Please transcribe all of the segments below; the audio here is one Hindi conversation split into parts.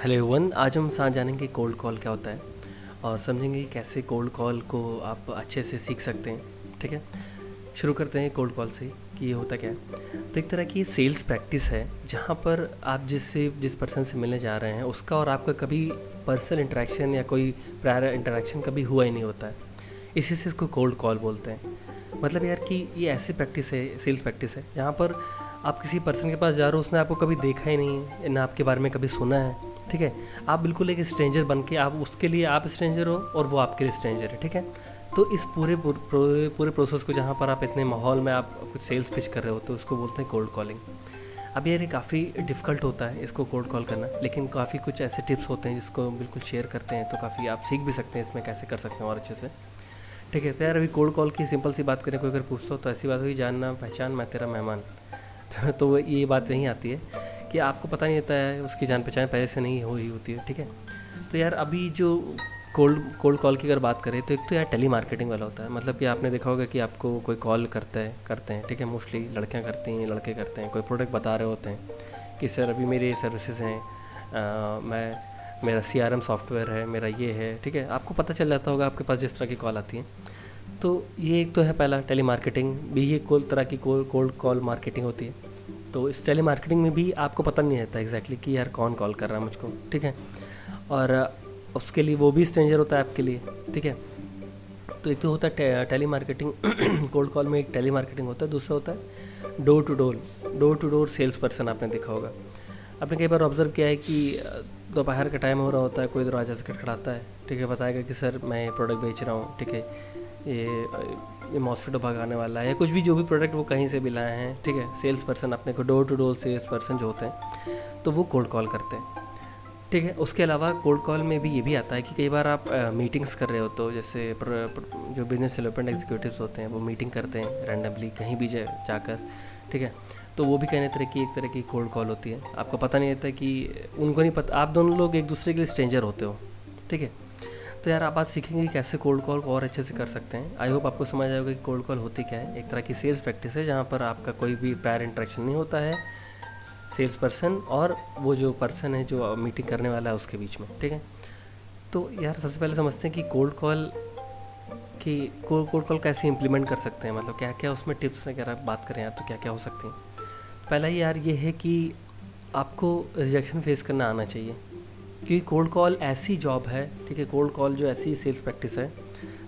हेलो वन आज हम साथ जानेंगे कोल्ड कॉल क्या होता है और समझेंगे कैसे कोल्ड कॉल को आप अच्छे से सीख सकते हैं, ठीक है? शुरू करते हैं कोल्ड कॉल से कि ये होता क्या है। तो एक तरह की सेल्स प्रैक्टिस है, जहाँ पर आप जिससे, जिस पर्सन से मिलने जा रहे हैं, उसका और आपका कभी पर्सनल इंटरेक्शन या कोई प्रायर इंटरेक्शन कभी हुआ ही नहीं होता है। इसी से इसको कोल्ड कॉल बोलते हैं। मतलब यार कि ये ऐसी प्रैक्टिस है सेल्स प्रैक्टिस है, जहाँ पर आप किसी पर्सन के पास जा रहे हो, उसने आपको कभी देखा ही नहीं ना आपके बारे में कभी सुना है। ठीक है? आप बिल्कुल एक स्ट्रेंजर बन के आप उसके लिए आप स्ट्रेंजर हो और वो आपके लिए स्ट्रेंजर है, ठीक है? तो इस पूरे पूरे पूरे प्रोसेस को जहाँ पर आप इतने माहौल में आप कुछ सेल्स पिच कर रहे हो तो उसको बोलते हैं कोल्ड कॉलिंग अब यार ये काफ़ी डिफ़िकल्ट होता है इसको कोल्ड कॉल करना, लेकिन काफ़ी कुछ ऐसे टिप्स होते हैं जिसको बिल्कुल शेयर करते हैं तो काफ़ी आप सीख भी सकते हैं इसमें कैसे कर सकते हैं और अच्छे से. ठीक है तो यार अभी कोल्ड कॉल की सिंपल सी बात करें, कोई अगर पूछता हो तो ऐसी बात होगी, जानना, पहचान, मैं तेरा मेहमान. तो ये बात यहीं आती है. कि आपको पता नहीं रहता है, उसकी जान पहचान पहले से नहीं हुई होती है, ठीक है? तो यार अभी जो कोल्ड कोल्ड कॉल की अगर बात करें तो एक तो यार टेली मार्केटिंग वाला होता है। मतलब कि आपने देखा होगा कि आपको कोई कॉल करता है, करते हैं, ठीक है? मोस्टली लड़कियाँ करती हैं, लड़के करते हैं, कोई प्रोडक्ट बता रहे होते हैं कि, सर, अभी मेरे सर्विसेज़ हैं मैं, मेरा सीआरएम सॉफ्टवेयर है, मेरा ये है, ठीक है? आपको पता चल जाता होगा, आपके पास जिस तरह की कॉल आती है। तो ये एक तो है पहला टेली मार्केटिंग भी ये कोल, तरह की कोल्ड कॉल मार्केटिंग होती है। तो इस टेली मार्केटिंग में भी आपको पता नहीं रहता एग्जैक्टली कि यार कौन कॉल कर रहा है मुझको, ठीक है? और उसके लिए वो भी स्ट्रेंजर होता है आपके लिए, ठीक है? तो एक तो होता है टेली मार्केटिंग कोल्ड कॉल में एक टेली मार्केटिंग होता है, दूसरा होता है door to door door to door sales person आपने देखा होगा। आपने कई बार ऑब्ज़र्व किया है कि दोपहर का टाइम हो रहा होता है, कोई दरवाज़ा से खटखड़ाता है, ठीक है? बताएगा कि, सर, मैं प्रोडक्ट बेच रहा हूँ, ठीक है? ये ये मॉस्किटो भगाने वाला है या कुछ भी जो भी प्रोडक्ट वो कहीं से भी लाए हैं ठीक है? सेल्स पर्सन अपने को door to door sales person जो होते हैं तो वो कोल्ड कॉल करते हैं। ठीक है? उसके अलावा कोल्ड कॉल में भी ये भी आता है कि कई बार आप मीटिंग्स कर रहे हो तो जैसे प्र, प्र, जो बिज़नेस डेवलपमेंट एग्जीक्यूटिव्स होते हैं वो मीटिंग करते हैं रैंडमली कहीं भी जा जाकर ठीक है? तो वो भी कहने तरह की एक तरह की कोल्ड कॉल होती है। आपको पता नहीं रहता कि उनको नहीं पता आप दोनों लोग एक दूसरे के लिए स्ट्रेंजर होते हो ठीक है? तो यार आप आज सीखेंगे कैसे कोल्ड कॉल को और अच्छे से कर सकते हैं। आई होप आपको समझ आएगा कि कोल्ड कॉल होती क्या है। एक तरह की सेल्स प्रैक्टिस है जहाँ पर आपका कोई भी प्रायर इंट्रैक्शन नहीं होता है सेल्स पर्सन और वो जो पर्सन है जो मीटिंग करने वाला है उसके बीच में, ठीक है? तो यार सबसे पहले समझते हैं कि कोल्ड कॉल कि कोल्ड कॉल कैसे इम्प्लीमेंट कर सकते हैं? मतलब क्या क्या उसमें टिप्स आप बात करें यार तो क्या क्या हो सकती हैं? पहला यार ये है कि आपको रिजेक्शन फेस करना आना चाहिए। क्योंकि कोल्ड कॉल ऐसी जॉब है, ठीक है कोल्ड कॉल जो ऐसी सेल्स प्रैक्टिस है,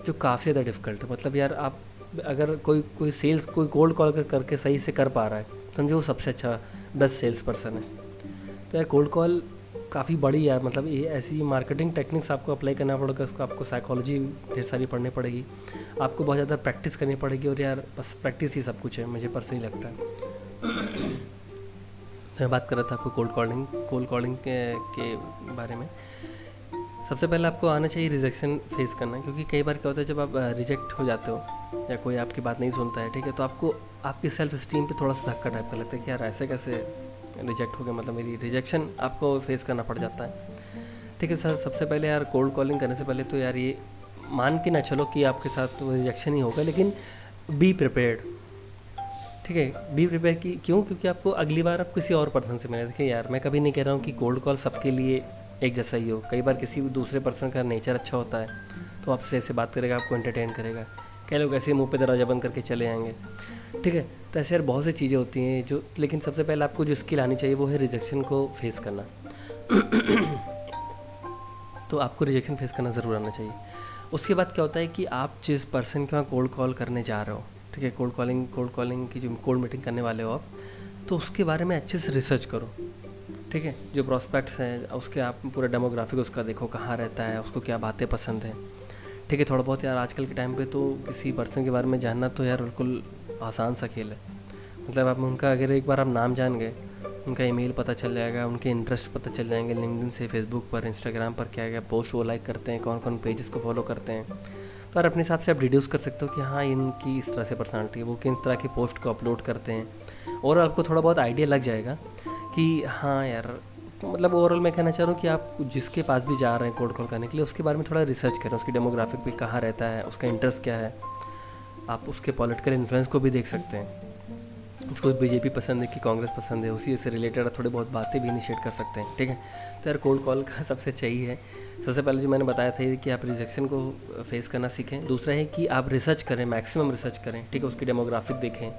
जो काफ़ी ज़्यादा डिफ़िकल्ट है। मतलब यार आप, अगर कोई कोई सेल्स कोई कोल्ड कॉल कर, करके सही से कर पा रहा है, समझो वो सबसे अच्छा बेस्ट सेल्स पर्सन है। तो यार कोल्ड कॉल काफ़ी बड़ी यार मतलब ये ऐसी मार्केटिंग टेक्निक्स आपको अप्लाई करना पड़ेगा, उसको आपको साइकोलॉजी ढेर सारी पढ़नी पड़ेगी, आपको बहुत ज़्यादा प्रैक्टिस करनी पड़ेगी और यार बस प्रैक्टिस ही सब कुछ है, मुझे पर्सनली लगता है। मैं बात कर रहा था आपको कोल्ड कॉलिंग कोल्ड कॉलिंग के, के बारे में। सबसे पहले आपको आना चाहिए रिजेक्शन फेस करना क्योंकि कई बार क्या होता है जब आप रिजेक्ट हो जाते हो या कोई आपकी बात नहीं सुनता है ठीक है तो आपको आपकी सेल्फ स्टीम पे थोड़ा सा धक्का टाइप का लगता है कि यार ऐसे कैसे रिजेक्ट हो गया मतलब मेरी रिजेक्शन आपको फेस करना पड़ जाता है। ठीक है सर सबसे पहले यार कोल्ड कॉलिंग करने से पहले तो यार ये मान के ना चलो कि आपके साथ रिजेक्शन ही होगा लेकिन बी प्रिपेयर्ड ठीक है बी प्रिपेयर की क्यों? क्योंकि आपको अगली बार आप किसी और पर्सन से मिले देखिए यार, मैं कभी नहीं कह रहा हूँ कि कोल्ड कॉल सबके लिए एक जैसा ही हो। कई बार किसी दूसरे पर्सन का नेचर अच्छा होता है तो आपसे ऐसे बात करेगा, आपको एंटरटेन करेगा। कई लोग ऐसे मुँह पे दरवाज़ा बंद करके चले आएँगे। ठीक है तो ऐसे यार बहुत सी चीज़ें होती हैं जो, लेकिन सबसे पहले आपको जो स्किल आनी चाहिए वो है रिजेक्शन को फेस करना। तो आपको रिजेक्शन फेस करना ज़रूर आना चाहिए। उसके बाद क्या होता है कि आप जिस पर्सन के वहाँ कोल्ड कॉल करने जा रहे हो ठीक है कोल्ड कॉलिंग कोल्ड कॉलिंग की जो कोल्ड मीटिंग करने वाले हो आप तो उसके बारे में अच्छे से रिसर्च करो, ठीक है? जो प्रोस्पेक्ट्स हैं, उसके आप पूरा डेमोग्राफिक उसका देखो, कहाँ रहता है, उसको क्या बातें पसंद हैं, ठीक है? थोड़ा बहुत यार आजकल के टाइम पे तो किसी पर्सन के बारे में जानना तो यार बिल्कुल आसान सा खेल है। मतलब आप उनका अगर एक बार आप नाम जान गए उनका ईमेल पता चल जाएगा, उनके इंटरेस्ट पता चल जाएँगे लिंकडिन से फेसबुक पर इंस्टाग्राम पर क्या क्या पोस्ट वो लाइक करते हैं कौन कौन पेजेस को फॉलो करते हैं। तो यार अपने हिसाब से आप डिड्यूस कर सकते हो कि हाँ इनकी इस तरह से पर्सनैलिटी है, वो किन तरह की पोस्ट को अपलोड करते हैं। और आपको थोड़ा बहुत आइडिया लग जाएगा कि हाँ यार तो मतलब ओवरऑल मैं कहना चाह रहा हूँ कि आप जिसके पास भी जा रहे हैं कोल्ड कॉल करने के लिए, उसके बारे में थोड़ा रिसर्च करें, उसकी डेमोग्राफिक भी कहाँ रहता है, उसका इंटरेस्ट क्या है। आप उसके पॉलिटिकल इन्फ्लुएंस को भी देख सकते हैं। उसको बीजेपी पसंद है, कि कांग्रेस पसंद है, उसी से रिलेटेड थोड़ी बहुत बातें भी इनिशिएट कर सकते हैं, ठीक है? तो यार कोल्ड कॉल का सबसे चाहिए है। सबसे पहले जो मैंने बताया था कि आप रिजेक्शन को फेस करना सीखें। दूसरा है कि आप रिसर्च करें मैक्सिमम रिसर्च करें, ठीक है? उसकी डेमोग्राफिक देखें।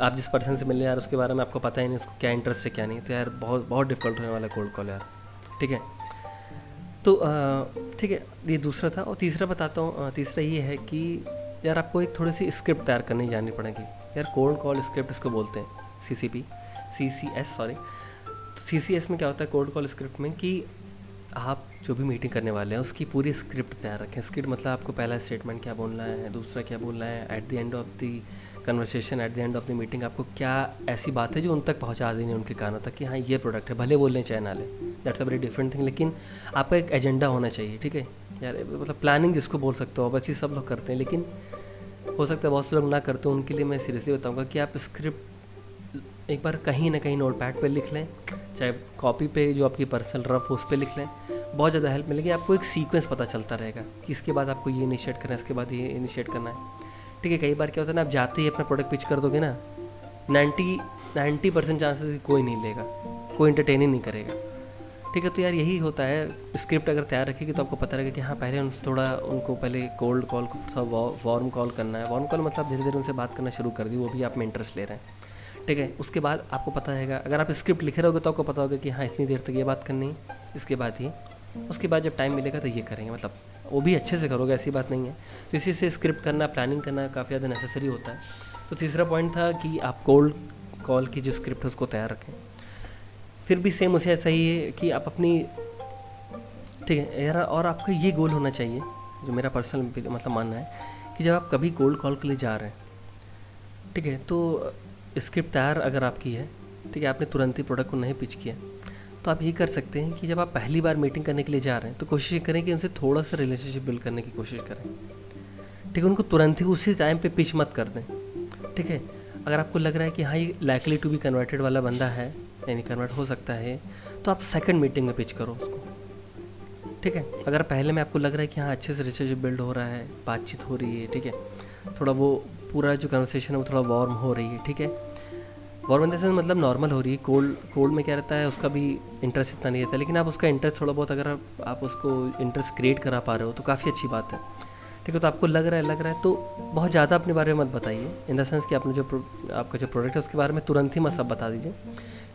आप जिस पर्सन से मिलने यार, उसके बारे में आपको पता ही नहीं, उसको क्या इंटरेस्ट है, क्या नहीं। तो यार बहुत बहुत डिफ़िकल्ट होने वाला है कोल्ड कॉल यार, ठीक है? तो ठीक है, ये दूसरा था। और तीसरा बताता हूँ तीसरा ये है कि यार आपको एक थोड़ी सी स्क्रिप्ट तैयार करनी जानी पड़ेगी। यार कोल्ड कॉल स्क्रिप्ट इसको बोलते हैं C C P C C S sorry तो सी सी एस में क्या होता है कोल्ड कॉल स्क्रिप्ट में कि आप जो भी मीटिंग करने वाले हैं, उसकी पूरी स्क्रिप्ट तैयार रखें। स्क्रिप्ट मतलब आपको पहला स्टेटमेंट क्या बोलना है, दूसरा क्या बोलना है at the end of the conversation at the end of the meeting आपको क्या ऐसी बात है जो उन तक पहुँचा देनी है उनके कानों तक कि हाँ ये प्रोडक्ट है, भले बोल लें चाहे ना लें। That's a very different thing लेकिन आपका एक एजेंडा होना चाहिए, ठीक है? यार मतलब प्लानिंग जिसको बोल सकते हो बस सब लोग करते हैं, लेकिन हो सकता है बहुत से लोग ना करते हो, उनके लिए मैं सीरियसली बताऊँगा कि आप स्क्रिप्ट एक बार कहीं ना कहीं नोट पैड पर लिख लें, चाहे कॉपी पे जो आपकी पर्सनल रफ हो उस पर लिख लें। बहुत ज़्यादा हेल्प मिलेगी, आपको एक सीक्वेंस पता चलता रहेगा कि इसके बाद आपको ये इनिशिएट करना है, इसके बाद ये इनिशिएट करना है। ठीक है, कई बार क्या होता है ना, आप जाते ही अपना प्रोडक्ट पिच कर दोगे ना नाइन्टी नाइन्टी परसेंट चांसेस कोई नहीं लेगा, कोई इंटरटेन ही नहीं करेगा। ठीक है तो यार यही होता है। स्क्रिप्ट अगर तैयार रखेगी तो आपको पता रहेगा कि हाँ पहले उनसे थोड़ा उनको पहले कोल्ड कॉल को थोड़ा वार्म कॉल करना है। वार्म कॉल मतलब धीरे धीरे उनसे बात करना शुरू कर दी, वो भी आप में इंटरेस्ट ले रहे हैं। ठीक है, उसके बाद आपको पता रहेगा, अगर आप स्क्रिप्ट लिखे रहोगे तो आपको पता होगा कि हाँ इतनी देर तक ये बात करनी है, इसके बाद ही उसके बाद जब टाइम मिलेगा तो ये करेंगे मतलब वो भी अच्छे से करोगे, ऐसी बात नहीं है। तो इसी से स्क्रिप्ट करना प्लानिंग करना काफ़ी ज़्यादा नेसेसरी होता है। तो तीसरा पॉइंट था कि आप कोल्ड कॉल की जो स्क्रिप्ट है, उसको तैयार रखें। फिर भी सेम उसे ऐसा ही है कि आप अपनी, ठीक है, यार, और आपका ये गोल होना चाहिए, जो मेरा पर्सनल मतलब मानना है, कि जब आप कभी कोल्ड कॉल के लिए जा रहे हैं, ठीक है तो स्क्रिप्ट तैयार अगर आपकी है, ठीक है, आपने तुरंत ही प्रोडक्ट को नहीं पिच किया तो आप ये कर सकते हैं कि जब आप पहली बार मीटिंग करने के लिए जा रहे हैं तो कोशिश करें कि उनसे थोड़ा सा रिलेशनशिप बिल्ड करने की कोशिश करें, ठीक है, उनको तुरंत ही उसी टाइम पे पिच मत कर दें, ठीक है, अगर आपको लग रहा है कि हाँ ये लाइकली टू बी कन्वर्टेड वाला बंदा है यानी कन्वर्ट हो सकता है तो आप सेकंड मीटिंग में पिच करो उसको। ठीक है? अगर पहले में आपको लग रहा है कि हाँ अच्छे से रिलेशनशिप बिल्ड हो रहा है बातचीत हो रही है ठीक है? थोड़ा वो पूरा जो कन्वर्सेशन है वो थोड़ा वार्म हो रही है ठीक है? वार्म इन देंस मतलब नॉर्मल हो रही है कोल्ड कोल्ड में क्या रहता है उसका भी इंटरेस्ट इतना नहीं रहता लेकिन आप उसका इंटरेस्ट थोड़ा बहुत अगर आप, उसको इंटरेस्ट क्रिएट करा पा रहे हो तो काफ़ी अच्छी बात है। ठीक है तो आपको लग रहा है, लग रहा है तो बहुत ज़्यादा अपने बारे में मत बताइए। इन द सेंस कि आपने जो आपका जो प्रोडक्ट है, उसके बारे में तुरंत ही मत सब बता दीजिए।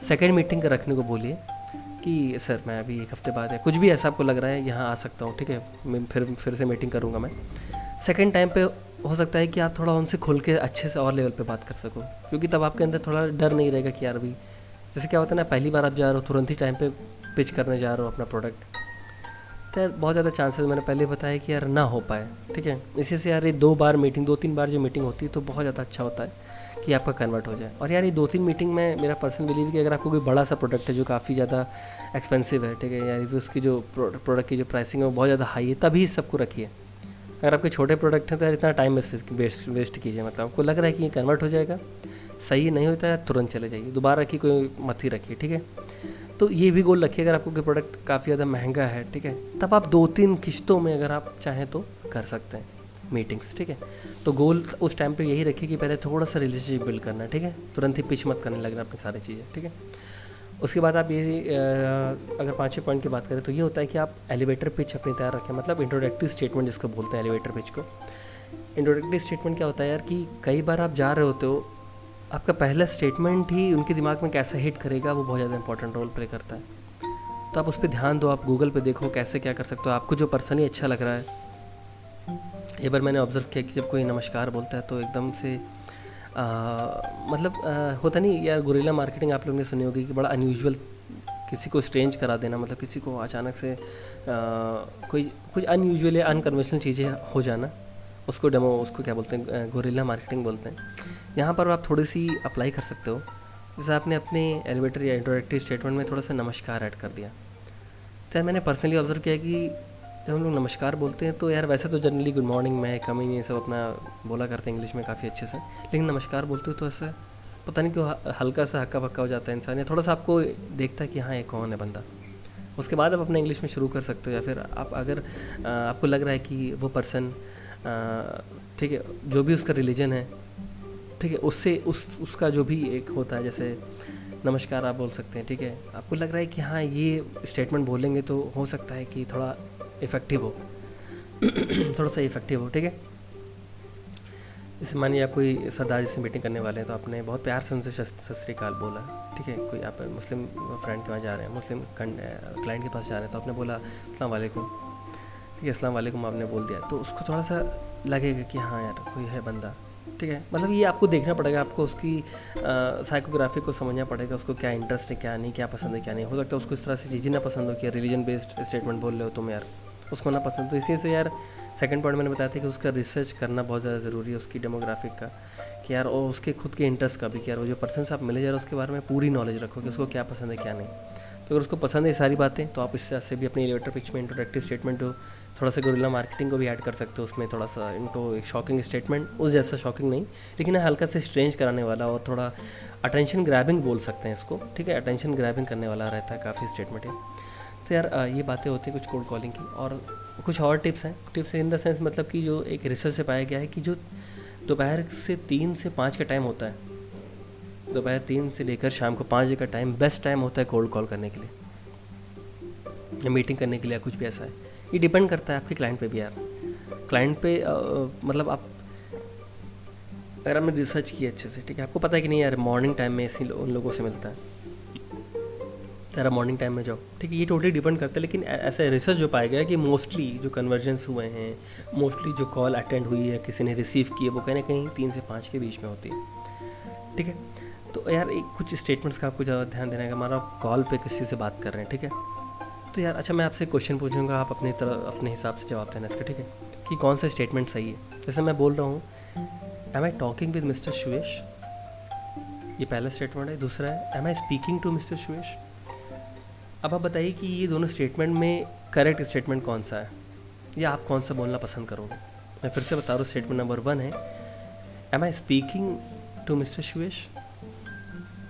सेकेंड मीटिंग का रखने को बोलिए कि, सर, मैं अभी एक हफ़्ते बाद है। कुछ भी ऐसा आपको लग रहा है, यहाँ आ सकता हूँ, ठीक है, मैं फिर फिर से मीटिंग करूँगा मैं। सेकेंड टाइम पे हो सकता है कि आप थोड़ा उनसे खुल के अच्छे से और लेवल पे बात कर सको, क्योंकि तब आपके अंदर थोड़ा डर नहीं रहेगा कि यार अभी, जैसे क्या होता है ना, पहली बार आप जा रहे हो, तुरंत ही टाइम पे पिच करने जा रहे हो अपना प्रोडक्ट तो यार बहुत ज़्यादा चांसेस मैंने पहले बताया कि यार ना हो पाए, ठीक है? इसी से यार ये दो बार मीटिंग दो तीन बार जो मीटिंग होती है तो बहुत ज़्यादा अच्छा होता है कि आपका कन्वर्ट हो जाए। और यार ये दो तीन मीटिंग में मेरा पर्सनल बिलीव कि अगर आपको कोई बड़ा सा प्रोडक्ट है जो काफ़ी ज़्यादा एक्सपेंसिव है, ठीक है? यार उसकी जो प्रोडक्ट की जो प्राइसिंग है वो बहुत ज़्यादा हाई है, तभी सबको रखिए। अगर आपके छोटे प्रोडक्ट हैं तो यार इतना टाइम वेस्ट वेस्ट वेस्ट कीजिए मतलब आपको लग रहा है कि ये कन्वर्ट हो जाएगा, सही नहीं होता है तुरंत चले जाइए, दोबारा रखिए, कोई मत ही रखिए, ठीक है? तो ये भी गोल रखिए, अगर आपको प्रोडक्ट काफ़ी ज़्यादा महँगा है, ठीक है, तब आप दो तीन किश्तों में अगर आप चाहें तो कर सकते हैं मीटिंग्स ठीक है। तो गोल उस टाइम पे यही रखिए कि पहले थोड़ा सा रिलेशनशिप बिल्ड करना है, ठीक है। तुरंत ही पिच मत करने लगना अपनी सारी चीज़ें, ठीक है। उसके बाद आप ये अगर पाँच पॉइंट की बात करें तो ये होता है कि आप एलिवेटर पिच अपनी तैयार रखें मतलब इंट्रोडक्टिव स्टेटमेंट जिसको बोलते हैं एलिवेटर पिच को। इंट्रोडक्टिव स्टेटमेंट क्या होता है यार कि कई बार आप जा रहे होते हो आपका पहला स्टेटमेंट ही उनके दिमाग में कैसा हिट करेगा वो बहुत ज़्यादा इंपॉर्टेंट रोल प्ले करता है। तो आप उस पर ध्यान दो आप गूगल पे देखो कैसे क्या कर सकते हो। आपको जो पर्सनली अच्छा लग रहा है एक बार मैंने ऑब्ज़र्व किया कि जब कोई नमस्कार बोलता है तो एकदम से आ, मतलब आ, होता नहीं यार गुरेला मार्केटिंग आप लोग ने सुनी होगी कि बड़ा अनयूजुअल किसी को स्ट्रेंज करा देना मतलब किसी को अचानक से आ, कोई कुछ अनयूजुअल या अनकन्वेंशनल चीज़ें हो जाना। उसको डेमो उसको क्या बोलते हैं गोरेला मार्केटिंग बोलते हैं। यहाँ पर आप थोड़ी सी अप्लाई कर सकते हो। जैसे आपने अपने एलिवेटर या इंट्रोडक्टिव स्टेटमेंट में थोड़ा सा नमस्कार ऐड कर दिया। तो मैंने पर्सनली ऑब्ज़र्व किया कि जब हम लोग नमस्कार बोलते हैं तो यार वैसे तो जनरली गुड मॉर्निंग मैं कमिंग ये सब अपना बोला करते हैं इंग्लिश में काफ़ी अच्छे से। लेकिन नमस्कार बोलते हो तो ऐसा पता नहीं क्यों हल्का सा हक्का पक्का हो जाता है इंसान, या थोड़ा सा आपको देखता है कि हाँ ये कौन है बंदा। उसके बाद आप अपना इंग्लिश में शुरू कर सकते हो, या फिर आप अगर आपको लग रहा है कि वो पर्सन ठीक है, जो भी उसका रिलीजन है, ठीक है, उससे उस, उसका जो भी एक होता है, जैसे नमस्कार आप बोल सकते हैं, ठीक है। आपको लग रहा है कि हाँ ये स्टेटमेंट बोलेंगे तो हो सकता है कि थोड़ा इफ़ेक्टिव हो। थोड़ा सा इफ़ेक्टिव हो, ठीक है। जैसे मानिए आप कोई सरदार जी से मीटिंग करने वाले हैं तो आपने बहुत प्यार से उनसे सत श्रीकाल बोला, ठीक है। कोई आप मुस्लिम फ्रेंड के पास जा रहे हैं, मुस्लिम क्लाइंट के पास जा रहे हैं तो आपने बोला, अस्सलाम वालेकुम। ठीक है अस्सलाम वालेकुम आपने बोल दिया। तो उसको थोड़ा सा लगेगा कि हाँ यार, कोई है बंदा। ठीक है? मतलब ये आपको देखना पड़ेगा, आपको उसकी साइकोग्राफी को समझना पड़ेगा, उसको क्या इंटरेस्ट है, क्या नहीं, क्या पसंद है, क्या नहीं। हो सकता है उसको इस तरह से चीज़ें ना पसंद हो कि रिलीजन बेस्ड स्टेटमेंट बोल रहे हो तुम यार, उसको ना पसंद। तो इसी से यार सेकंड पॉइंट मैंने बताया था कि उसका रिसर्च करना बहुत ज़्यादा ज़रूरी है, उसकी डेमोग्राफिक का। कि यार और उसके खुद के इंटरेस्ट का भी, कि यार वो जो पर्सन से आप मिले जा रहे उसके बारे में पूरी नॉलेज रखो कि उसको क्या पसंद है, क्या नहीं। तो अगर उसको पसंद है सारी बातें तो आप इस इससे से भी अपनी एलिवेटर पिच में इंट्रोडक्टिव स्टेटमेंट हो थोड़ा सा गोरिल्ला मार्केटिंग को भी ऐड कर सकते हो उसमें, थोड़ा सा इनको एक शॉकिंग स्टेटमेंट उस जैसा शॉकिंग नहीं, लेकिन हल्का से स्ट्रेंज कराने वाला और थोड़ा अटेंशन ग्रैबिंग बोल सकते हैं इसको, ठीक है? अटेंशन ग्रैबिंग करने वाला रहता है काफ़ी स्टेटमेंट है तो यार ये बातें होती हैं कुछ कोल्ड कॉलिंग की और कुछ और टिप्स हैं। टिप्स इन द सेंस मतलब कि जो एक रिसर्च से पाया गया है कि जो दोपहर से तीन से पाँच का टाइम होता है दोपहर तीन से लेकर शाम को पाँच बजे का टाइम बेस्ट टाइम होता है कोल्ड कॉल करने के लिए। या मीटिंग करने के लिए कुछ भी ऐसा है। ये डिपेंड करता है आपके क्लाइंट पे भी यार। क्लाइंट पे आ, मतलब आप अगर आपने रिसर्च की अच्छे से ठीक है आपको पता है कि नहीं यार मॉर्निंग टाइम में ऐसी उन लोगों से मिलता है। तेरा मॉर्निंग टाइम में जाओ। ठीक है ये टोटली डिपेंड करता है लेकिन ऐसा रिसर्च जो पाया गया कि मोस्टली जो कन्वर्जेंस हुए हैं मोस्टली जो कॉल अटेंड हुई है किसी ने रिसीव की है वो कहीं ना कहीं तीन से पाँच के बीच में होती है। ठीक है तो यार एक कुछ स्टेटमेंट्स का आपको ज़्यादा ध्यान देना है। हमारा कॉल पे किसी से बात कर रहे हैं, ठीक है? तो यार अच्छा मैं आपसे क्वेश्चन पूछूँगा, आप अपनी तरह, अपने हिसाब से जवाब देना इसका, ठीक है? कि कौन सा स्टेटमेंट सही है? जैसे मैं बोल रहा हूँ am I talking with mister Suvesh ये पहला स्टेटमेंट है। दूसरा है am I speaking to mister Suvesh अब आप बताइए कि ये दोनों स्टेटमेंट में करेक्ट स्टेटमेंट कौन सा है? या आप कौन सा बोलना पसंद करोगे? मैं फिर से बता रहा हूँ स्टेटमेंट नंबर वन है am I speaking to mister Shuvesh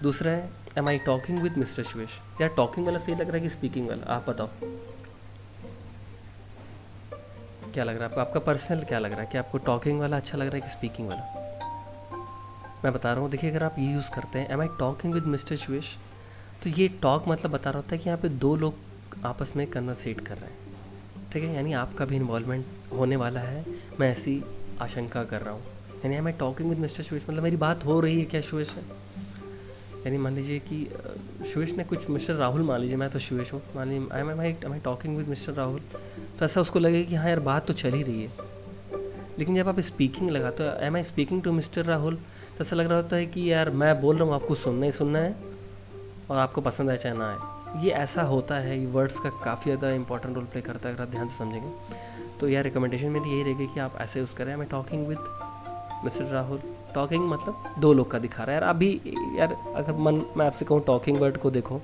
दूसरा है am I talking with mister Shuvesh या टॉकिंग वाला सही लग रहा है कि स्पीकिंग वाला? आप बताओ। क्या लग रहा है आपको? आपका पर्सनल क्या लग रहा है? कि आपको टॉकिंग वाला अच्छा लग रहा है कि स्पीकिंग वाला? मैं बता रहा हूँ, देखिए, अगर आप ये यूज़ करते हैं am I talking with mister Shuvesh तो ये टॉक मतलब बता रहा होता है कि यहाँ पे दो लोग आपस में कन्वर्सेट कर रहे हैं। ठीक है? यानी आपका भी इन्वॉल्वमेंट होने वाला है। मैं ऐसी आशंका कर रहा हूँ। यानी मैं टॉकिंग विद मिस्टर शुवेश मतलब मेरी बात हो रही है क्या शुवेश है यानी मान लीजिए कि शुवेश ने कुछ मिस्टर राहुल मान लीजिए, मैं तो शुवेश हूँ। मान लीजिए, I am, I I talking with mister Rahul. तो ऐसा उसको लगेगा कि हाँ यार, बात तो चल ही रही है। लेकिन जब आप स्पीकिंग लगाते हो, am I speaking to mister Rahul तो ऐसा लग रहा होता है कि यार, मैं बोल रहा हूँ, आपको सुनना ही सुनना है, और आपको पसंद आए चाहे ना आए। ये ऐसा होता है, ये वर्ड्स का काफ़ी ज़्यादा इंपॉर्टेंट रोल प्ले करता है, अगर आप ध्यान से समझेंगे। तो यार रिकमेंडेशन मेरी यही रहेगी कि आप ऐसे यूज़ करें आई मैं talking with mister Rahul. Talking मतलब दो लोग का दिखा रहा है। यार, अभी यार, अगर मन, मैं आपसे कहूँ टॉकिंग वर्ड को देखो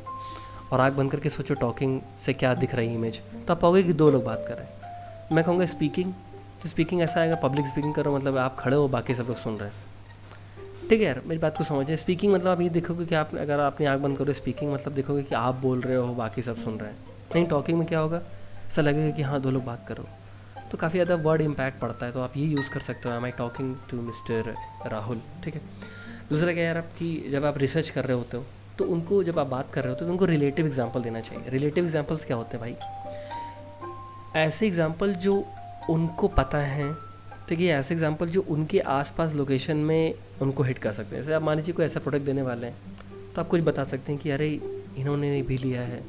और आग बंद करके सोचो टॉकिंग से क्या दिख रही इमेज तो आप पाओगे कि दो लोग बात कर रहे हैं। मैं कहूँगा स्पीकिंग तो स्पीकिंग ऐसा आएगा पब्लिक स्पीकिंग करो मतलब आप खड़े हो, बाकी सब लोग सुन रहे हैं। ठीक है यार, मेरी बात को समझें स्पीकिंग मतलब आप ये देखोगे कि आप, अगर आपने आँख बंद करो स्पीकिंग मतलब देखोगे कि आप बोल रहे हो, बाकी सब सुन रहे हैं। नहीं टॉकिंग में क्या होगा? ऐसा लगेगा कि हाँ दो लोग बात करो तो काफ़ी ज़्यादा वर्ड इम्पैक्ट पड़ता है तो आप ये यूज़ कर सकते हो am I talking to mister Rahul ठीक है? दूसरा क्या यार आपकी जब आप रिसर्च कर रहे होते हो तो उनको जब आप बात कर रहे होते हो तो उनको रिलेटिव एग्ज़ाम्पल देना चाहिए। रिलेटिव एग्जाम्पल्स क्या होते हैं भाई? ऐसे एग्ज़ाम्पल जो उनको पता है, ठीक है, ऐसे एग्ज़ाम्पल जो उनके आसपास लोकेशन में उनको हिट कर सकते हैं। जैसे आप मान लीजिए कोई ऐसा प्रोडक्ट देने वाले हैं तो आप कुछ बता सकते हैं कि अरे, इन्होंने भी लिया है।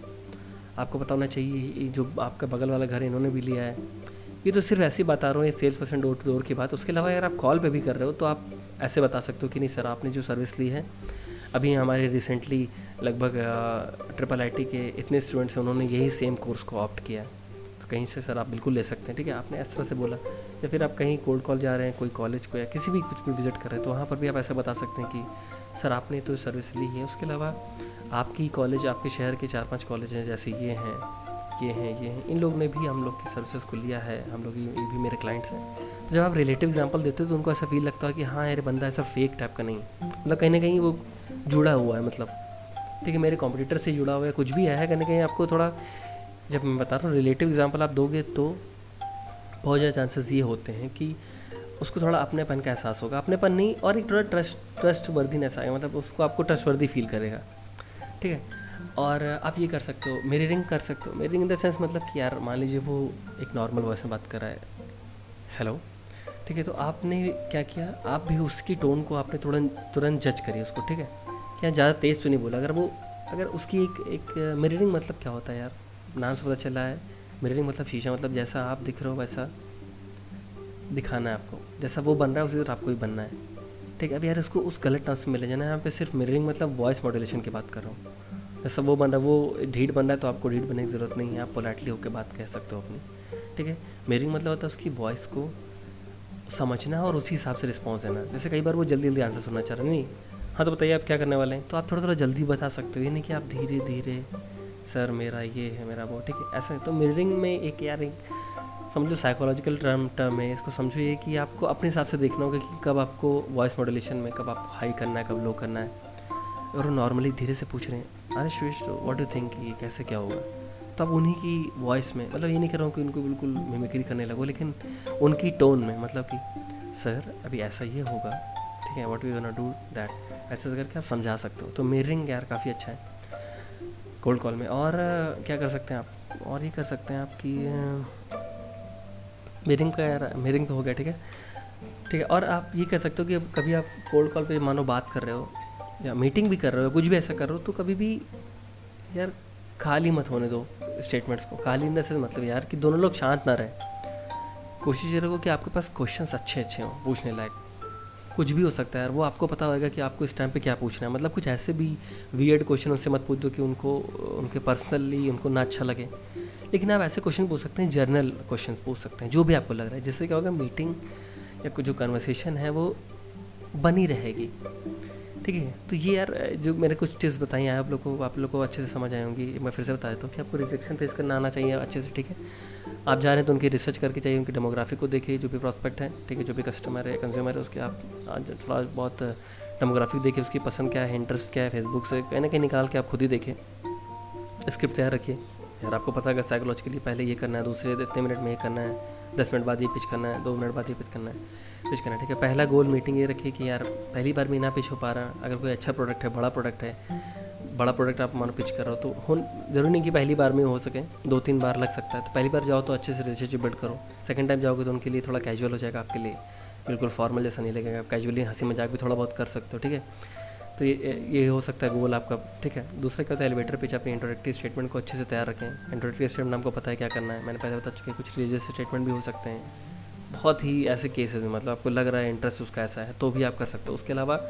आपको पता होना चाहिए जो आपका बगल वाला घर है, इन्होंने भी लिया है। ये तो सिर्फ़ ऐसी बता रहा हूँ, ये sales person door to door की बात। उसके अलावा अगर आप कॉल पे भी कर रहे हो तो आप ऐसे बता सकते हो कि नहीं सर, आपने जो सर्विस ली है, अभी हमारे रिसेंटली लगभग ट्रिपल आईटी के इतने स्टूडेंट्स हैं, उन्होंने यही सेम कोर्स को ऑप्ट किया तो कहीं से सर आप बिल्कुल ले सकते हैं, ठीक है? आपने इस तरह से बोला। या फिर आप कहीं कोल्ड कॉल जा रहे हैं, कोई कॉलेज को या किसी भी कुछ भी विज़िट कर रहे हैं तो वहाँ पर भी आप ऐसा बता सकते हैं कि, सर, आपने तो सर्विस ली है। उसके अलावा आपकी कॉलेज आपके शहर के चार पाँच कॉलेज हैं, जैसे ये हैं ये हैं ये हैं। इन लोग ने भी हम लोग की सर्विसेज़ को लिया है। हम लोग ये भी मेरे क्लाइंट्स हैं। तो जब आप रिलेटिव एग्जांपल देते हो तो उनको ऐसा फील लगता है कि हाँ यार बंदा ऐसा फेक टाइप का नहीं मतलब कहीं ना कहीं वो जुड़ा हुआ है मतलब। ठीक है, मेरे कॉम्पिटिटर से जुड़ा हुआ है, कुछ भी है, कहीं ना कहीं आपको थोड़ा, जब मैं बता रहा हूँ रिलेटिव एग्ज़ाम्पल आप दोगे तो बहुत ज़्यादा चांसेस ये होते हैं कि उसको थोड़ा अपनेपन का एहसास होगा। अपनेपन नहीं, और एक थोड़ा ट्रस्ट ट्रस्ट वर्दीनेस आएगा मतलब उसको आपको ट्रस्ट वर्दी फील करेगा। ठीक है? और आप ये कर सकते हो मिररिंग कर सकते हो। मिररिंग इन द सेंस मतलब कि यार, मान लीजिए वो एक नॉर्मल वॉइस में बात कर रहा है। हेलो ठीक है तो आपने क्या किया? आप भी उसकी टोन को आपने तुरंत तुरंत जज करिए उसको, ठीक है? क्या ज़्यादा तेज़ तो नहीं बोला? अगर वो, अगर उसकी एक एक मिररिंग मतलब क्या होता है यार? नाम से पता चला है। मिररिंग मतलब शीशा मतलब जैसा आप दिख रहे हो वैसा दिखाना है आपको। जैसा वो बन रहा है, उसी तरह आपको भी बनना है। ठीक है, अब यार इसको उस गलत टर्म्स में मिले जाना है। यहाँ पे सिर्फ़ मिररिंग मतलब वॉइस मॉड्यूलेशन की बात कर रहा हूँ। जैसा वो बन रहा है वो ढीठ बन रहा है तो आपको ढीठ बनने की ज़रूरत नहीं है। आप पोलाइटली होकर बात कह सकते हो अपनी, ठीक है? मिररिंग मतलब होता है उसकी वॉइस को समझना और उसी हिसाब से रिस्पॉन्स देना। जैसे कई बार वो जल्दी जल्दी आंसर सुनना चाह रहे नहीं हाँ तो बताइए आप क्या करने वाले हैं? तो आप थोड़ा थोड़ा जल्दी बता सकते हो, ये नहीं कि आप धीरे धीरे सर मेरा ये है, मेरा वो, ठीक है? ऐसा है तो मिररिंग में एक यार एक, समझो साइकोलॉजिकल टर्म टर्म है, इसको समझो ये कि आपको अपने हिसाब से देखना होगा कि कब आपको वॉइस मॉड्यूलेशन में, कब आपको हाई करना है, कब लो करना है। और नॉर्मली धीरे से पूछ रहे हैं, अरे श्रेष्ठ व्हाट डू थिंक ये कैसे क्या होगा? तो अब उन्हीं की वॉइस में मतलब ये नहीं कर रहा हूँ कि उनको बिल्कुल मिमिक्री करने लगो, लेकिन उनकी टोन में मतलब कि, सर, अभी ऐसा ये होगा, ठीक है what we gonna do that ऐसे करके आप समझा सकते हो। तो मेरिंग यार काफ़ी अच्छा है कोल्ड कॉल में। और क्या कर सकते हैं आप? और ये कर सकते हैं आप कि मेरिंग का यार मेरिंग तो हो गया, ठीक है? ठीक है, और आप ये कह सकते हो कि कभी आप कोल्ड कॉल पे मानो बात कर रहे हो या मीटिंग भी कर रहे हो कुछ भी ऐसा कर रहे हो तो कभी भी यार खाली मत होने दो स्टेटमेंट्स को। खाली इन से मतलब यार कि दोनों लोग शांत ना रहें। कोशिश ये रखो कि आपके पास क्वेश्चंस अच्छे अच्छे हों, पूछने लायक। कुछ भी हो सकता है यार, वो आपको पता होगा कि आपको इस टाइम पे क्या पूछना है। मतलब कुछ ऐसे भी वियर्ड क्वेश्चन उनसे मत पूछ दो कि उनको, उनके पर्सनली उनको ना अच्छा लगे। लेकिन आप ऐसे क्वेश्चन पूछ सकते हैं जर्नल क्वेश्चन पूछ सकते हैं, जो भी आपको लग रहा है। जिससे क्या होगा मीटिंग या कुछ जो कन्वर्सेशन है, वो बनी रहेगी। ठीक है तो ये यार, जो मैंने कुछ टिप्स बताई हैं, आप लोगों को, आप लोग को अच्छे से समझ आए होंगी, मैं फिर से बता देता हूँ कि आपको रिजेक्शन फेस करना आना चाहिए अच्छे से, ठीक है? आप जा रहे हैं तो उनकी रिसर्च करके चाहिए उनकी डेमोग्राफी को देखिए, जो भी प्रॉस्पेक्ट है, ठीक है, जो भी कस्टमर है कंज्यूमर है, उसके आप थोड़ा बहुत डेमोग्राफी देखिए, उसकी पसंद क्या है इंटरेस्ट क्या है फेसबुक से कहीं ना कहीं निकाल के आप खुद ही देखें स्क्रिप्ट तैयार रखिए। यार आपको पता है साइकोलॉजिकली पहले ये करना है, दूसरे इतने मिनट में ये करना है दस मिनट बाद ये पिच करना है, दो मिनट बाद ये पिच करना है पिच करना है, ठीक है? पहला गोल मीटिंग ये रखिए कि यार, पहली बार भी ना पिच हो पा रहा, अगर कोई अच्छा प्रोडक्ट है, बड़ा प्रोडक्ट है, बड़ा प्रोडक्ट आप मानो पिच कर रहे हो तो हो, ज़रूरी नहीं कि पहली बार में हो सके, दो तीन बार लग सकता है तो पहली बार जाओ तो अच्छे से रिलेशनशिप बिल्ड करो सेकंड टाइम जाओगे तो उनके लिए थोड़ा कैजुअल हो जाएगा आपके लिए, बिल्कुल फॉर्मल जैसा नहीं लगेगा, आप कैजुअली हँसी मज़ाक भी थोड़ा बहुत कर सकते हो, ठीक है? तो ये ये हो सकता है गोल आपका, ठीक है? दूसरा क्या होता है एलिवेटर पिच अपनी इंट्रोडक्टिव स्टेटमेंट को अच्छे से तैयार रखें। इंट्रोडक्टिव स्टेटमेंट आपको पता है क्या करना है। मैंने पहले बता चुके हैं, कुछ रिलीजियस स्टेटमेंट भी हो सकते हैं। बहुत ही ऐसे केसेस में मतलब आपको लग रहा है इंटरेस्ट उसका ऐसा है तो भी आप कर सकते हो। उसके अलावा,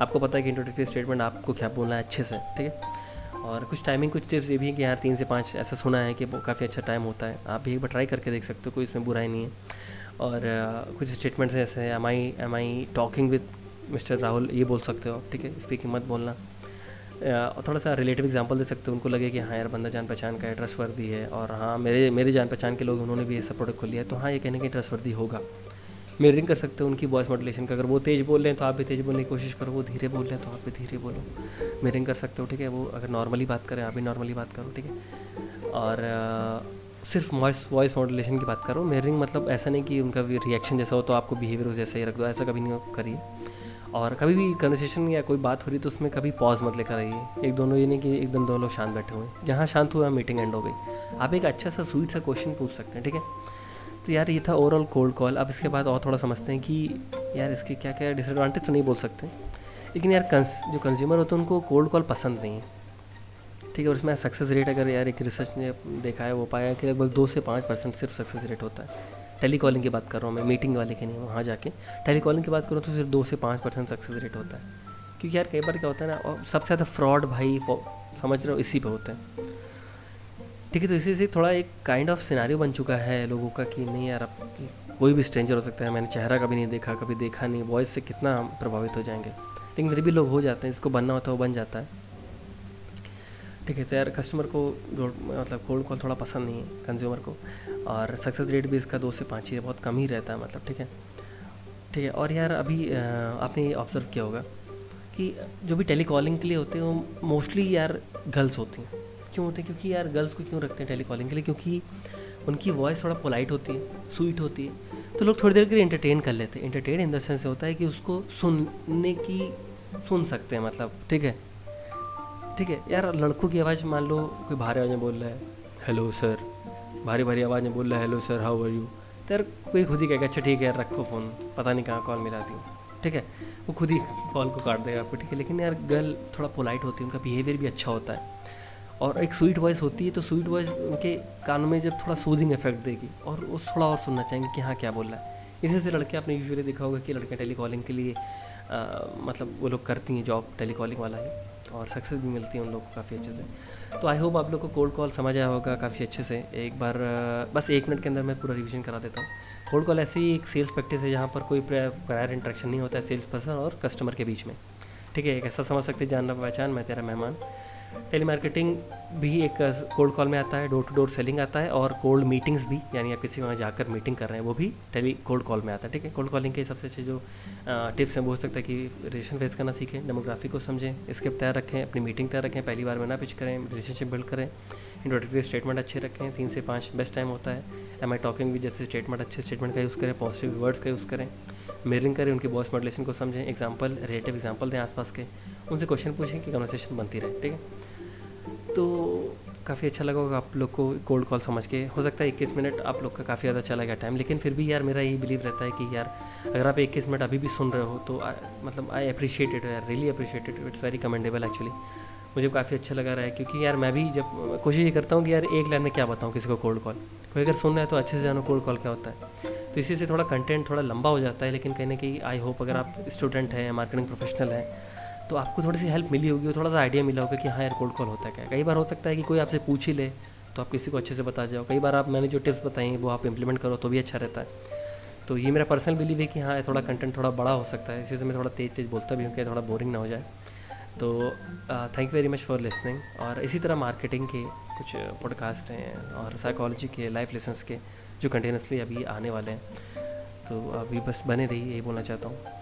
आपको पता है कि इंट्रोडक्टिव स्टेटमेंट आपको क्या बोलना है अच्छे से, ठीक है? और कुछ टाइमिंग कुछ टिप्स ये भी कि यार तीन से पाँच ऐसा सुना है कि काफ़ी अच्छा टाइम होता है। आप भी एक बार ट्राई करके देख सकते हो, कोई इसमें बुराई नहीं है। और, कुछ स्टेटमेंट्स ऐसे हैं am I am I talking with mister Rahul ये बोल सकते हो, ठीक है? स्पीकिंग मत बोलना। और थोड़ा सा रिलेटिव एग्जांपल दे सकते हो, उनको लगे कि हाँ यार, बंदा जान पहचान का है ट्रस्टवर्दी है, और हाँ मेरे मेरे जान पहचान के लोग, उन्होंने भी ऐसा प्रोडक्ट खोल लिया है तो हाँ ये कहने की ट्रस्टवर्दी होगा। मेरिंग कर सकते हो उनकी वॉइस मॉडुलेशन का। अगर वो तेज़ बोल रहे हैं तो आप भी तेज़ बोलने की कोशिश करो। वो धीरे बोल रहे हैं तो आप भी धीरे बोलो। मेरिंग कर सकते हो, ठीक है? वो अगर नॉर्मली बात करें, आप भी नॉर्मली बात करो, ठीक है? और सिर्फ़ वॉइस वॉइस मॉडुलेशन की बात करो। मेरिंग मतलब ऐसा नहीं कि उनका रिएक्शन जैसा हो तो आपको बिहेवियर जैसा ही रख दो। ऐसा कभी नहीं करिए। और कभी भी कन्वर्सेशन या कोई बात हो रही तो उसमें कभी पॉज मत लेकर आइए। एक दोनों ये नहीं कि एकदम दोनों लोग शांत बैठे हुए जहाँ शांत हुआ मीटिंग एंड हो गई। आप एक अच्छा सा स्वीट सा क्वेश्चन पूछ सकते हैं, ठीक है? तो यार, ये था ओवरऑल कोल्ड कॉल अब इसके बाद और थोड़ा समझते हैं कि यार, इसके क्या क्या डिसएडवांटेज तो नहीं बोल सकते। लेकिन यार कंस जो कंज्यूमर होते हैं, उनको कोल्ड कॉल पसंद नहीं है। ठीक है, और इसमें सक्सेस रेट अगर यार एक रिसर्च ने देखा है, वो पाया कि लगभग दो से पाँच परसेंट सिर्फ़ सक्सेस रेट होता है। टेली कॉलिंग की बात कर रहा हूँ मैं, मीटिंग वाले की नहीं, वहाँ जाके। टेली कॉलिंग की बात करूँ तो सिर्फ़ दो से पाँच परसेंट सक्सेस रेट होता है। क्योंकि यार कई बार क्या होता है ना, और सबसे ज़्यादा फ्रॉड भाई समझ रहे हो, इसी पे होता है। ठीक है तो इसी से थोड़ा एक काइंड ऑफ़ सिनारियो बन चुका है लोगों का कि नहीं यार, अब कोई भी स्ट्रेंजर हो सकता है, मैंने चेहरा कभी नहीं देखा, कभी देखा नहीं वॉइस से कितना प्रभावित हो जाएँगे। लेकिन फिर भी लोग हो जाते हैं जिसको बनना होता है, वो बन जाता है। ठीक है तो यार कस्टमर को मतलब कोल्ड कॉल थोड़ा पसंद नहीं है कंज्यूमर को। और सक्सेस रेट भी इसका दो से पाँच ही है, बहुत कम ही रहता है मतलब ठीक है। ठीक है, और यार अभी आपने ऑब्ज़र्व किया होगा कि जो भी टेली कॉलिंग के लिए होते हैं, वो मोस्टली यार गर्ल्स होती हैं। क्यों होते हैं? क्योंकि यार गर्ल्स को क्यों रखते हैं टेली कॉलिंग के लिए? क्योंकि उनकी वॉइस थोड़ा पोलाइट होती है स्वीट होती है। तो लोग थोड़ी देर के लिए इंटरटेन कर लेते हैं। इंटरटेन इन द सेंस होता है कि उसको सुनने की, सुन सकते हैं मतलब ठीक है। ठीक है। यार लड़कों की आवाज़ मान लो कोई भारी आवाज़ में बोल रहा है। हेलो सर भारी भारी आवाज़ में बोल रहा है hello sir how are you तो यार कोई खुद ही कहेगा अच्छा ठीक है यार रखो फ़ोन पता नहीं कहाँ कॉल मिला दी ठीक है? वो खुद ही कॉल को काट देगा आपको ठीक है? लेकिन यार गर्ल थोड़ा पोलाइट होती है उनका बिहेवियर भी अच्छा होता है। और एक स्वीट वॉइस होती है तो स्वीट वॉइस उनके कान में जब थोड़ा सूदिंग इफ़ेक्ट देगी और वो थोड़ा और सुनना चाहेंगे कि हाँ क्या बोल रहा है। इसी से लड़के आपने यूजुअली देखा होगा कि लड़कियाँ टेली कॉलिंग के लिए आ, मतलब वो लोग करती हैं जॉब टेली कॉलिंग वाला ही। और सक्सेस भी मिलती है उन लोग को काफ़ी अच्छे से। तो आई होप आप लोग को कोल्ड कॉल समझ आया होगा काफ़ी अच्छे से। एक बार, बस एक मिनट के अंदर मैं पूरा रिविजन करा देता हूँ। कोल्ड कॉल ऐसी एक सेल्स प्रैक्टिस है जहाँ पर कोई प्रायर इंट्रैक्शन नहीं होता है सेल्स पर्सन और कस्टमर के बीच में। ठीक है, एक ऐसा समझ सकते जानना पहचान, मैं तेरा मेहमान। टेलीमार्केटिंग भी एक कोल्ड कॉल में आता है डोर टू डोर सेलिंग आता है और कोल्ड मीटिंग्स भी, यानी आप किसी वहाँ जाकर मीटिंग कर रहे हैं, वो भी टेली कोल्ड कॉल में आता है, ठीक है? कोल्ड कॉलिंग के सबसे अच्छे जो टिप्स हैं, वो हो सकता है कि रिलेशन फेस करना सीखें डेमोग्राफी को समझें स्क्रिप्ट तैयार रखें, अपनी मीटिंग तैयार रखें, पहली बार में ना पिच करें रिलेशनशिप बिल्ड करें इंट्रोडक्टरी स्टेटमेंट अच्छे रखें, तीन से पाँच बेस्ट टाइम होता है एम आई टॉकिंग भी जैसे स्टेटमेंट अच्छे स्टेटमेंट का यूज़ करें पॉजिटिव वर्ड्स का यूज़ करें मेरिंग करें, उनकी बॉस मॉडलेशन को समझें एग्ज़ाम्पल रिलेटिव एग्ज़ाम्पल दें आसपास के, उनसे क्वेश्चन पूछें कि कन्वर्सेशन बनती रहे, ठीक है? तो काफ़ी अच्छा लगा होगा आप लोग को कोल्ड कॉल समझ के। हो सकता है इक्कीस मिनट आप लोग का काफ़ी ज़्यादा चला गया टाइम लेकिन फिर भी यार मेरा यही बिलीव रहता है कि यार अगर आप इक्कीस मिनट अभी भी सुन रहे हो तो आ, मतलब आई अप्रिशिएट इट यार really appreciate it it's very commendable actually मुझे काफ़ी अच्छा लगा रहा है क्योंकि यार मैं भी जब कोशिश ये करता हूँ कि यार एक लाइन में क्या बताऊँ किसी को कोल्ड कॉल कोई अगर सुन रहा है तो अच्छे से जानो कोल्ड कॉल क्या होता है। तो इसी से थोड़ा कंटेंट थोड़ा लंबा हो जाता है लेकिन कहीं ना कहीं आई होप अगर आप स्टूडेंट हैं मार्केटिंग प्रोफेशनल हैं तो आपको थोड़ी सी हेल्प मिली होगी और थोड़ा सा आइडिया मिला होगा कि हाँ यार कोल्ड कॉल होता है क्या? कई बार हो सकता है कि कोई आपसे पूछ ही ले तो आप किसी को अच्छे से बता जाओ। कई बार आप मैंने जो टिप्स बताई वो आप इंप्लीमेंट करो तो भी अच्छा रहता है। तो ये मेरा पर्सनल बिलीव है कि हाँ थोड़ा कंटेंट थोड़ा बड़ा हो सकता है। इसी से मैं थोड़ा तेज़ तेज़ बोलता भी हूँ कि थोड़ा बोरिंग ना हो जाए। तो thank you very much for listening और इसी तरह मार्केटिंग के कुछ पॉडकास्ट हैं और साइकोलॉजी के लाइफ लेसन्स के जो कंटिन्यूसली अभी आने वाले हैं। तो अभी बस बने रही यही बोलना चाहता हूँ।